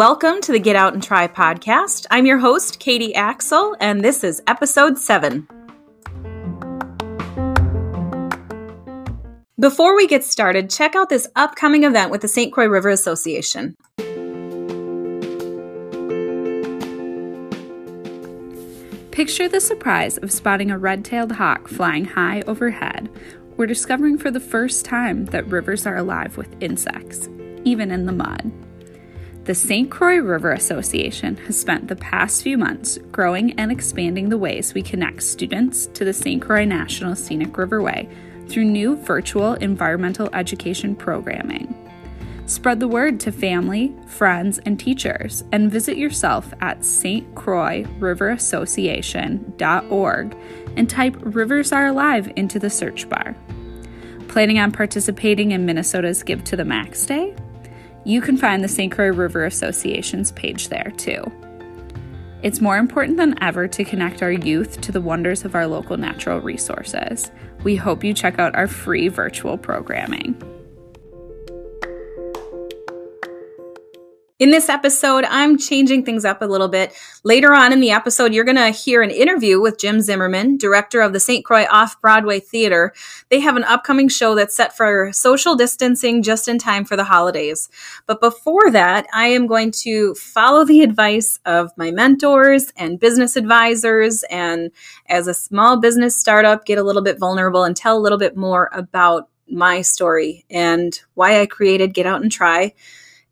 Welcome to the Get Out and Try podcast. I'm your host, Katie Axel, and this is episode seven. Before we get started, check out this upcoming event with the St. Croix River Association. Picture the surprise of spotting a red tailed hawk flying high overhead, or discovering for the first time that rivers are alive with insects, even in the mud. The St. Croix River Association has spent the past few months growing and expanding the ways we connect students to the St. Croix National Scenic Riverway through new virtual environmental education programming. Spread the word to family, friends, and teachers, and visit yourself at stcroixriverassociation.org and type Rivers Are Alive into the search bar. Planning on participating in Minnesota's Give to the Max Day? You can find the St. Croix River Association's page there too. It's more important than ever to connect our youth to the wonders of our local natural resources. We hope you check out our free virtual programming. In this episode, I'm changing things up a little bit. Later on in the episode, you're going to hear an interview with Jim Zimmerman, director of the St. Croix Off Broadway Theater. They have an upcoming show that's set for social distancing just in time for the holidays. But before that, I am going to follow the advice of my mentors and business advisors. And as a small business startup, get a little bit vulnerable and tell a little bit more about my story and why I created Get Out and Try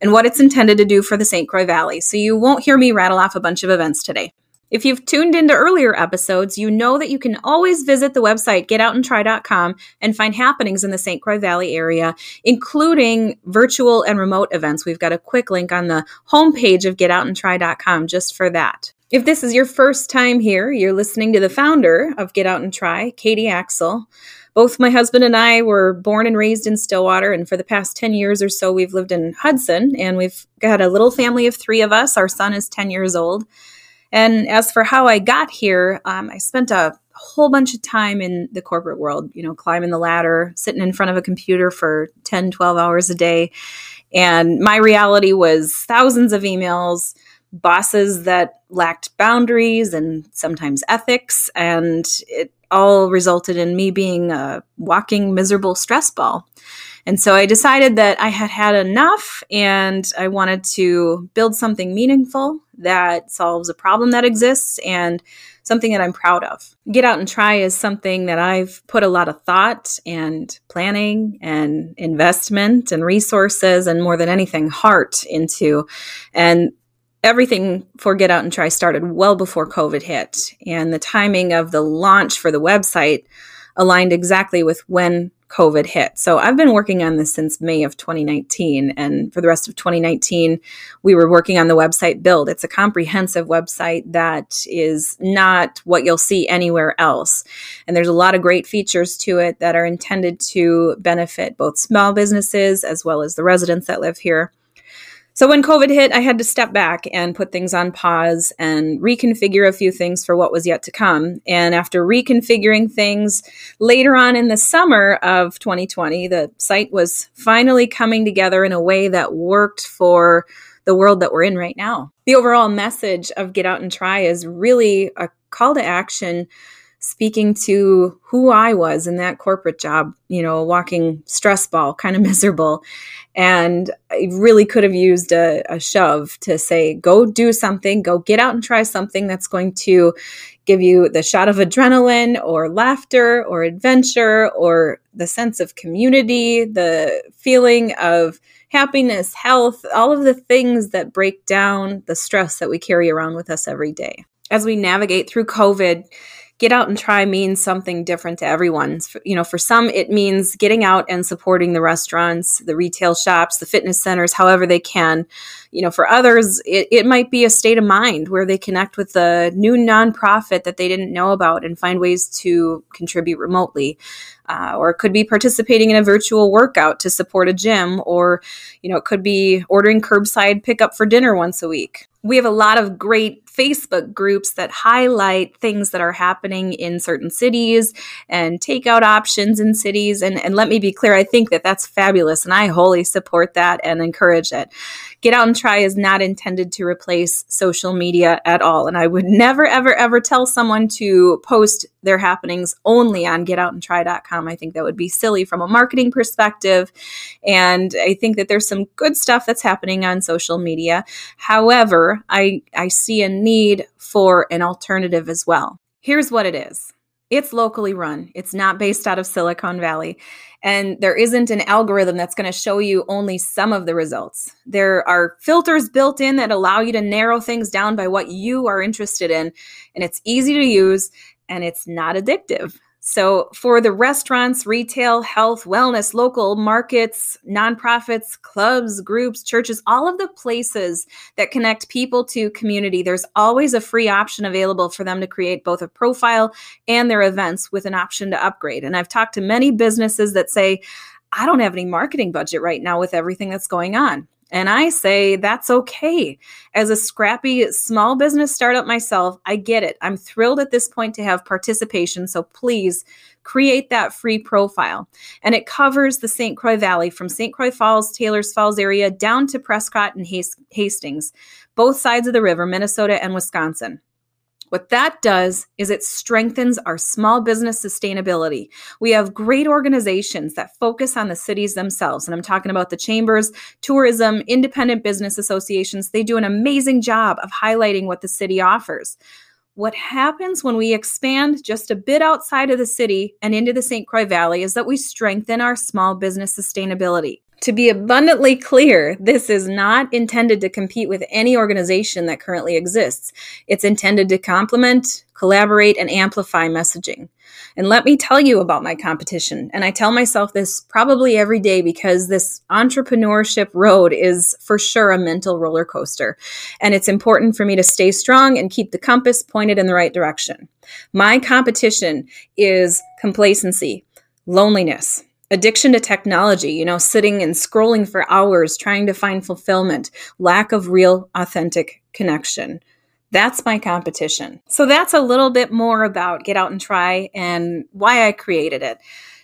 and what it's intended to do for the St. Croix Valley. So you won't hear me rattle off a bunch of events today. If you've tuned into earlier episodes, you know that you can always visit the website getoutandtry.com and find happenings in the St. Croix Valley area, including virtual and remote events. We've got a quick link on the homepage of getoutandtry.com just for that. If this is your first time here, you're listening to the founder of Get Out and Try, Katie Axel both my husband and I were born and raised in Stillwater, and for the past 10 years or so, we've lived in Hudson, and we've got a little family of three of us. Our son is 10 years old. And as for how I got here, um, I spent a whole bunch of time in the corporate world, you know, climbing the ladder, sitting in front of a computer for 10, 12 hours a day. And my reality was thousands of emails, bosses that lacked boundaries and sometimes ethics. And it all resulted in me being a walking miserable stress ball. And so I decided that I had had enough and I wanted to build something meaningful that solves a problem that exists and something that I'm proud of. Get out and try is something that I've put a lot of thought and planning and investment and resources and more than anything, heart into. And everything for Get Out and Try started well before COVID hit. And the timing of the launch for the website aligned exactly with when COVID hit. So I've been working on this since May of 2019. And for the rest of 2019, we were working on the website build. It's a comprehensive website that is not what you'll see anywhere else. And there's a lot of great features to it that are intended to benefit both small businesses as well as the residents that live here. So when COVID hit, I had to step back and put things on pause and reconfigure a few things for what was yet to come. And after reconfiguring things later on in the summer of 2020, the site was finally coming together in a way that worked for the world that we're in right now. The overall message of Get Out and Try is really a call to action speaking to who I was in that corporate job, you know, walking stress ball, kind of miserable. And I really could have used a, a, shove to say, go do something, go get out and try something that's going to give you the shot of adrenaline or laughter or adventure or the sense of community, the feeling of happiness, health, all of the things that break down the stress that we carry around with us every day. As we navigate through COVID, get out and try means something different to everyone. You know, for some, it means getting out and supporting the restaurants, the retail shops, the fitness centers, however they can. You know, for others, it, it might be a state of mind where they connect with a new nonprofit that they didn't know about and find ways to contribute remotely. Uh, or it could be participating in a virtual workout to support a gym, or you know, it could be ordering curbside pickup for dinner once a week We have a lot of great Facebook groups that highlight things that are happening in certain cities and takeout options in cities. And, and let me be clear, I think that that's fabulous and I wholly support that and encourage it. Get Out and Try is not intended to replace social media at all. And I would never, ever, ever tell someone to post their happenings only on getoutandtry.com. I think that would be silly from a marketing perspective. And I think that there's some good stuff that's happening on social media. However, I, I see a need for an alternative as well. Here's what it is it's locally run, it's not based out of Silicon Valley. And there isn't an algorithm that's going to show you only some of the results. There are filters built in that allow you to narrow things down by what you are interested in. And it's easy to use and it's not addictive. So, for the restaurants, retail, health, wellness, local markets, nonprofits, clubs, groups, churches, all of the places that connect people to community, there's always a free option available for them to create both a profile and their events with an option to upgrade. And I've talked to many businesses that say, I don't have any marketing budget right now with everything that's going on. And I say that's okay. As a scrappy small business startup myself, I get it. I'm thrilled at this point to have participation. So please create that free profile. And it covers the St. Croix Valley from St. Croix Falls, Taylor's Falls area down to Prescott and Hastings, both sides of the river, Minnesota and Wisconsin. What that does is it strengthens our small business sustainability. We have great organizations that focus on the cities themselves. And I'm talking about the chambers, tourism, independent business associations. They do an amazing job of highlighting what the city offers. What happens when we expand just a bit outside of the city and into the St. Croix Valley is that we strengthen our small business sustainability. To be abundantly clear, this is not intended to compete with any organization that currently exists. It's intended to complement, collaborate, and amplify messaging. And let me tell you about my competition. And I tell myself this probably every day because this entrepreneurship road is for sure a mental roller coaster. And it's important for me to stay strong and keep the compass pointed in the right direction. My competition is complacency, loneliness, addiction to technology, you know, sitting and scrolling for hours trying to find fulfillment, lack of real, authentic connection. That's my competition. So that's a little bit more about Get Out and Try and why I created it.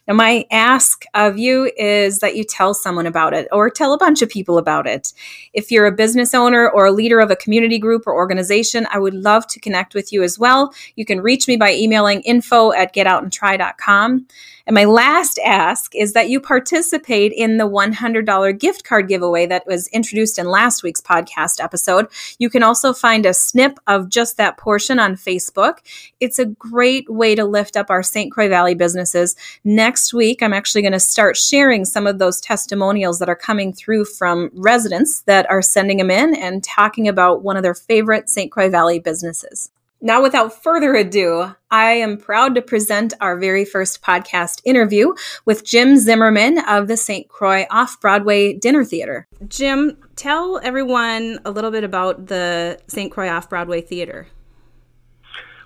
Now, my ask of you is that you tell someone about it or tell a bunch of people about it. If you're a business owner or a leader of a community group or organization, I would love to connect with you as well. You can reach me by emailing info at getoutandtry.com. And my last ask is that you participate in the $100 gift card giveaway that was introduced in last week's podcast episode. You can also find a snip of just that portion on Facebook. It's a great way to lift up our St. Croix Valley businesses. Next week, I'm actually going to start sharing some of those testimonials that are coming through from residents that are sending them in and talking about one of their favorite St. Croix Valley businesses. Now, without further ado, I am proud to present our very first podcast interview with Jim Zimmerman of the St. Croix Off Broadway Dinner Theater. Jim, tell everyone a little bit about the St. Croix Off Broadway Theater.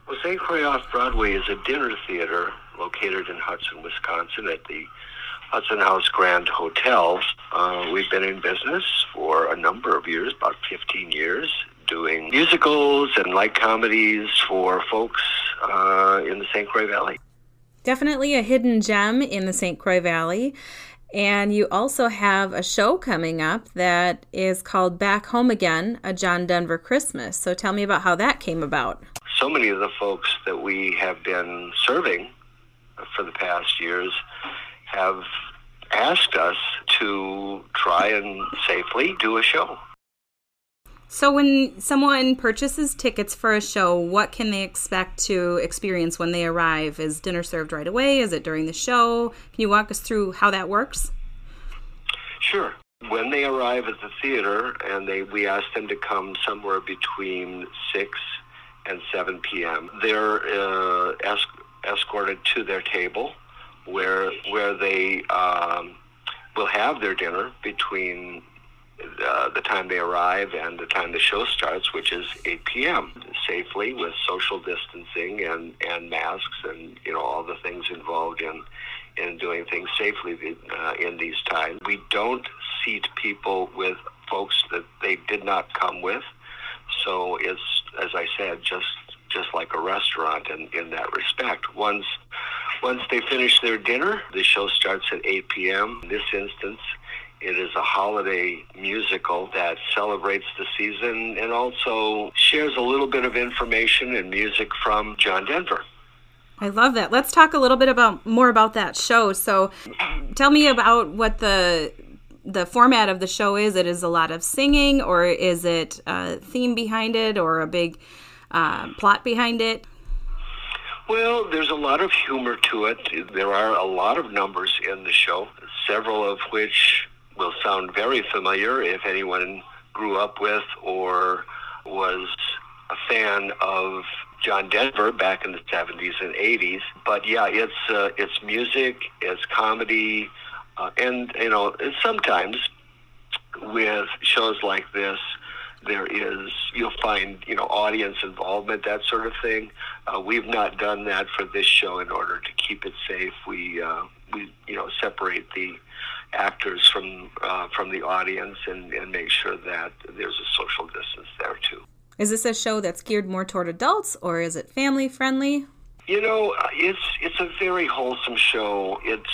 Well, St. Croix Off Broadway is a dinner theater located in Hudson, Wisconsin at the Hudson House Grand Hotel. Uh, we've been in business for a number of years, about 15 years doing musicals and light comedies for folks uh, in the St. Croix Valley. Definitely a hidden gem in the St. Croix Valley. And you also have a show coming up that is called Back Home Again, a John Denver Christmas. So tell me about how that came about. So many of the folks that we have been serving for the past years have asked us to try and safely do a show. So, when someone purchases tickets for a show, what can they expect to experience when they arrive? Is dinner served right away? Is it during the show? Can you walk us through how that works? Sure. When they arrive at the theater, and they we ask them to come somewhere between six and seven p.m., they're uh, esc- escorted to their table, where where they um, will have their dinner between uh, the time they arrive and the time the show starts, which is 8 p.m. safely with social distancing and, and masks and you know all the things involved in in doing things safely uh, in these times. We don't seat people with folks that they did not come with. So it's, as I said, just just like a restaurant in, in that respect. Once once they finish their dinner, the show starts at 8 p.m. In this instance, it is a holiday musical that celebrates the season and also shares a little bit of information and music from John Denver. I love that. Let's talk a little bit about more about that show. So, tell me about what the the format of the show is. It is a lot of singing, or is it a theme behind it, or a big uh, plot behind it? Well, there's a lot of humor to it. There are a lot of numbers in the show, several of which will sound very familiar if anyone grew up with or was a fan of John Denver back in the 70s and 80s. But yeah, it's uh, it's music, it's comedy, uh, and you know sometimes with shows like this, there is you'll find you know audience involvement that sort of thing. Uh, we've not done that for this show in order to keep it safe. We uh, we you know separate the actors from uh, from the audience and, and make sure that there's a social distance there too. Is this a show that's geared more toward adults or is it family friendly? You know, it's it's a very wholesome show. It's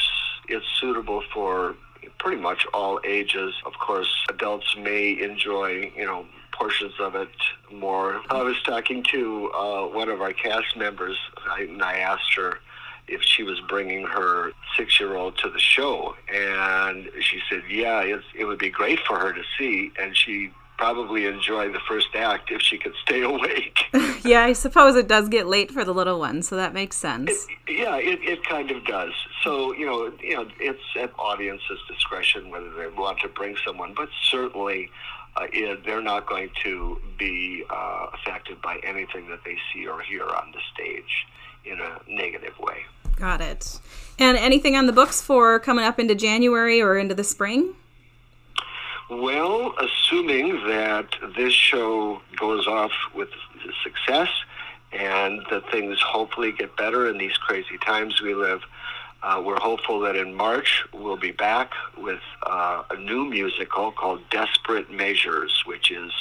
it's suitable for pretty much all ages. Of course, adults may enjoy, you know, portions of it more. I was talking to uh, one of our cast members, and I asked her if she was bringing her six-year-old to the show, and she said, "Yeah, it would be great for her to see," and she probably enjoy the first act if she could stay awake. yeah, I suppose it does get late for the little one, so that makes sense. It, yeah, it, it kind of does. So you know, you know, it's at audience's discretion whether they want to bring someone, but certainly. Uh, it, they're not going to be uh, affected by anything that they see or hear on the stage in a negative way. Got it. And anything on the books for coming up into January or into the spring? Well, assuming that this show goes off with success and that things hopefully get better in these crazy times we live, uh, we're hopeful that in March we'll be back with uh, a new musical called Desperate Measures, which is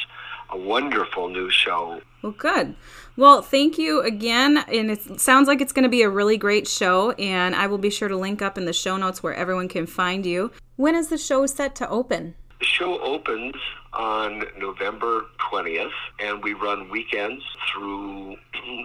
a wonderful new show. Well, good. Well, thank you again. And it sounds like it's going to be a really great show. And I will be sure to link up in the show notes where everyone can find you. When is the show set to open? The show opens on November 20th, and we run weekends through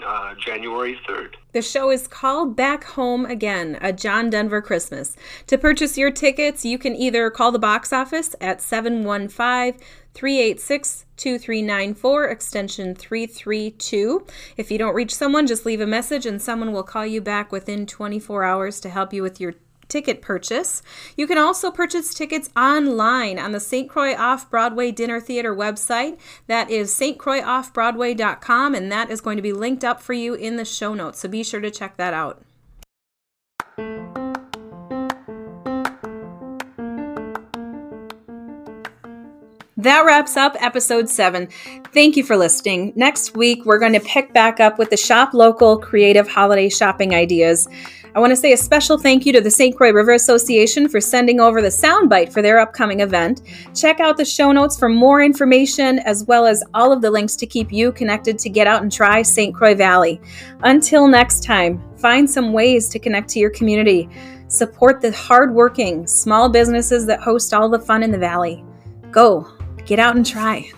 uh, January 3rd. The show is called Back Home Again, a John Denver Christmas. To purchase your tickets, you can either call the box office at 715 386 2394, extension 332. If you don't reach someone, just leave a message and someone will call you back within 24 hours to help you with your ticket purchase. You can also purchase tickets online on the St. Croix Off Broadway Dinner Theater website. That is stcroixoffbroadway.com, and that is going to be linked up for you in the show notes. So be sure to check that out. That wraps up episode seven. Thank you for listening. Next week, we're going to pick back up with the Shop Local creative holiday shopping ideas. I want to say a special thank you to the St. Croix River Association for sending over the soundbite for their upcoming event. Check out the show notes for more information, as well as all of the links to keep you connected to get out and try St. Croix Valley. Until next time, find some ways to connect to your community. Support the hardworking small businesses that host all the fun in the valley. Go, get out and try.